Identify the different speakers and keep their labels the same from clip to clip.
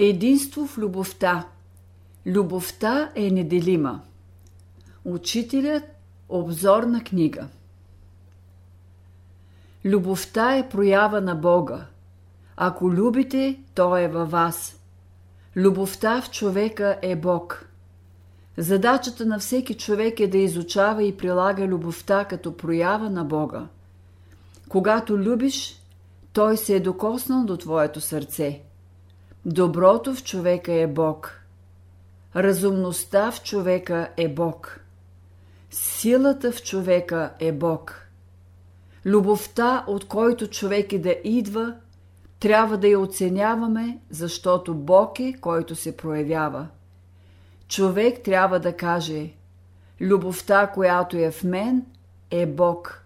Speaker 1: Единство в любовта. Любовта е неделима. Учителят обзорна книга. Любовта е проява на Бога. Ако любите, то е във вас. Любовта в човека е Бог. Задачата на всеки човек е да изучава и прилага любовта като проява на Бога. Когато любиш, той се е докоснал до твоето сърце. Доброто в човека е Бог. Разумността в човека е Бог. Силата в човека е Бог. Любовта, от който човек е да идва, трябва да я оценяваме, защото Бог е, който се проявява. Човек трябва да каже Любовта, която е в мен, е Бог.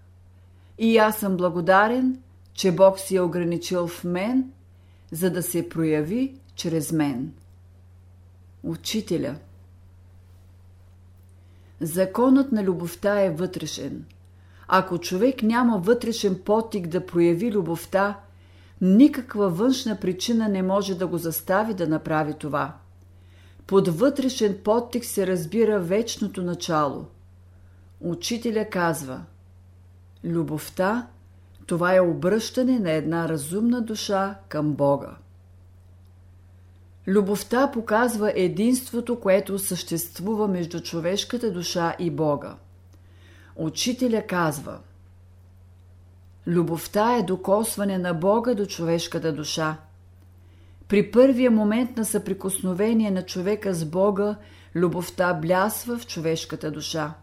Speaker 1: И аз съм благодарен, че Бог си е ограничил в мен, за да се прояви чрез мен. Учителя Законът на любовта е вътрешен. Ако човек няма вътрешен потик да прояви любовта, никаква външна причина не може да го застави да направи това. Под вътрешен подтик се разбира вечното начало. Учителя казва Любовта – това е обръщане на една разумна душа към Бога. Любовта показва единството, което съществува между човешката душа и Бога. Учителя казва Любовта е докосване на Бога до човешката душа. При първия момент на съприкосновение на човека с Бога, любовта блясва в човешката душа.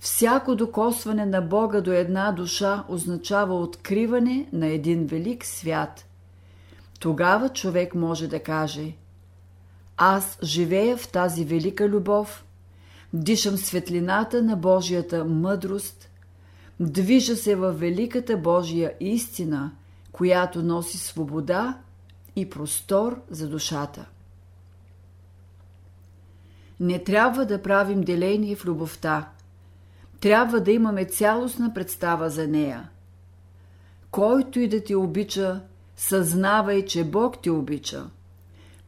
Speaker 1: Всяко докосване на Бога до една душа означава откриване на един велик свят – тогава човек може да каже Аз живея в тази велика любов, дишам светлината на Божията мъдрост, движа се във великата Божия истина, която носи свобода и простор за душата. Не трябва да правим деление в любовта. Трябва да имаме цялостна представа за нея. Който и да ти обича, съзнавай, че Бог те обича.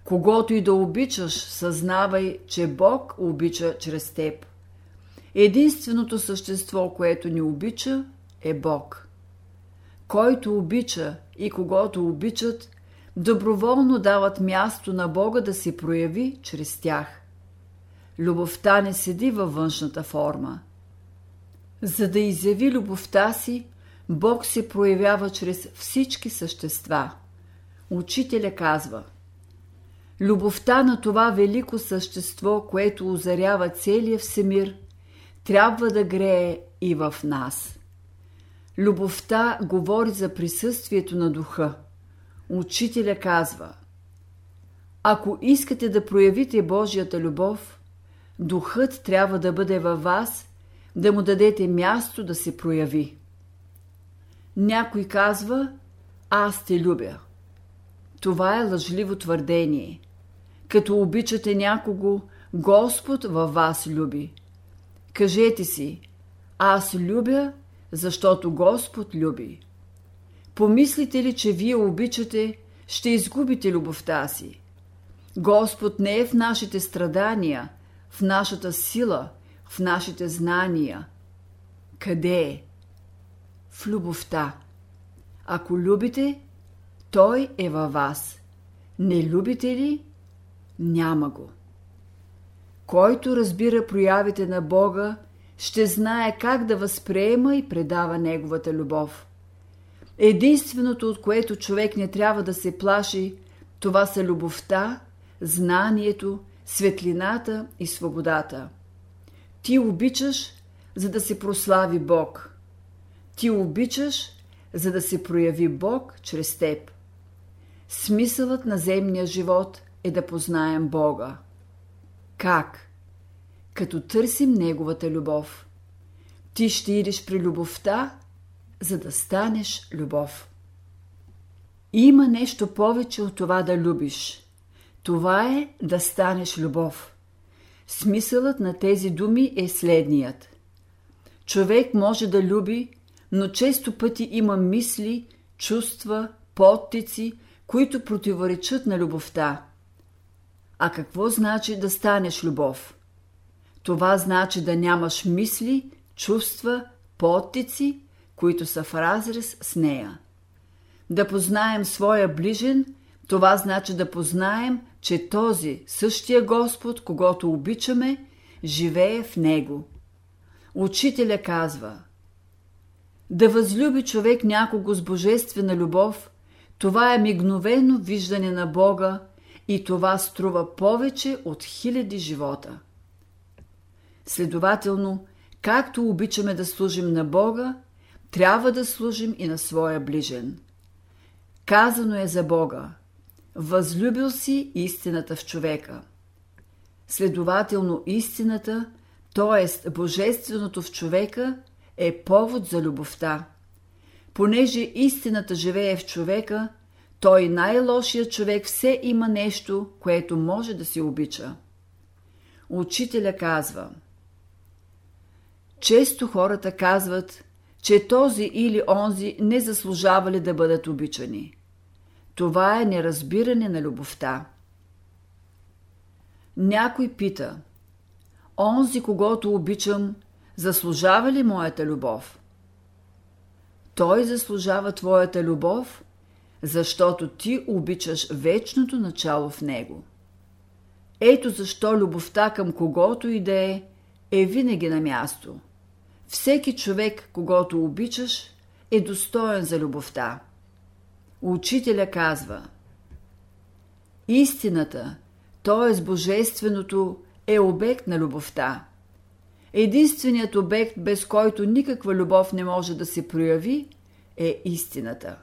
Speaker 1: Когато и да обичаш, съзнавай, че Бог обича чрез теб. Единственото същество, което ни обича, е Бог. Който обича и когато обичат, доброволно дават място на Бога да се прояви чрез тях. Любовта не седи във външната форма. За да изяви любовта си, Бог се проявява чрез всички същества. Учителя казва Любовта на това велико същество, което озарява целия всемир, трябва да грее и в нас. Любовта говори за присъствието на духа. Учителя казва Ако искате да проявите Божията любов, духът трябва да бъде във вас, да му дадете място да се прояви. Някой казва, аз те любя. Това е лъжливо твърдение. Като обичате някого, Господ във вас люби. Кажете си, аз любя, защото Господ люби. Помислите ли, че вие обичате, ще изгубите любовта си. Господ не е в нашите страдания, в нашата сила, в нашите знания. Къде е? в любовта. Ако любите, той е във вас. Не любите ли? Няма го. Който разбира проявите на Бога, ще знае как да възприема и предава Неговата любов. Единственото, от което човек не трябва да се плаши, това са любовта, знанието, светлината и свободата. Ти обичаш, за да се прослави Бог – ти обичаш, за да се прояви Бог чрез теб. Смисълът на земния живот е да познаем Бога. Как? Като търсим Неговата любов. Ти ще идеш при любовта, за да станеш любов. Има нещо повече от това да любиш. Това е да станеш любов. Смисълът на тези думи е следният. Човек може да люби, но често пъти има мисли, чувства, подтици, които противоречат на любовта. А какво значи да станеш любов? Това значи да нямаш мисли, чувства, подтици, които са в разрез с нея. Да познаем своя ближен, това значи да познаем, че този същия Господ, когато обичаме, живее в него. Учителя казва Да възлюби човек някого с божествена любов, това е мигновено виждане на Бога и това струва повече от хиляди живота. Следователно, както обичаме да служим на Бога, трябва да служим и на своя ближен. Казано е за Бога – възлюбил си истината в човека. Следователно, истината, т.е. божественото в човека, е повод за любовта. Понеже истината живее в човека, той най-лошият човек все има нещо, което може да се обича. Учителя казва Често хората казват, че този или онзи не заслужавали да бъдат обичани. Това е неразбиране на любовта. Някой пита Онзи, когато обичам, заслужава ли моята любов? Той заслужава твоята любов, защото ти обичаш вечното начало в него. Ето защо любовта към когото и да е, е винаги на място. Всеки човек, когато обичаш, е достоен за любовта. Учителя казва Истината, т.е. Божественото, е обект на любовта. Единственият обект, без който никаква любов не може да се прояви, е истината.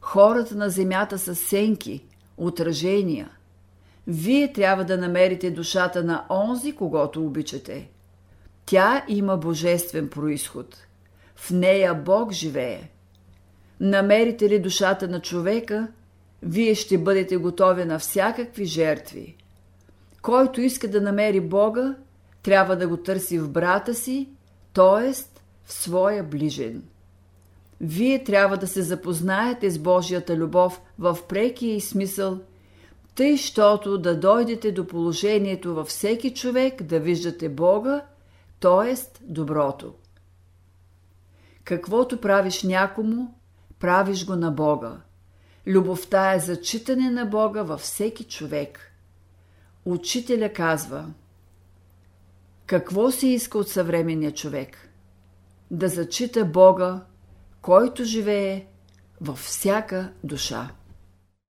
Speaker 1: Хората на земята са сенки, отражения. Вие трябва да намерите душата на онзи, когато обичате. Тя има божествен происход. В нея Бог живее. Намерите ли душата на човека, вие ще бъдете готови на всякакви жертви. Който иска да намери Бога, трябва да го търси в брата си, т.е. в своя ближен. Вие трябва да се запознаете с Божията любов в прекия и смисъл, тъй, щото да дойдете до положението във всеки човек да виждате Бога, т.е. доброто. Каквото правиш някому, правиш го на Бога. Любовта е зачитане на Бога във всеки човек. Учителя казва Какво се иска от съвременния човек? Да зачита Бога който живее във всяка душа.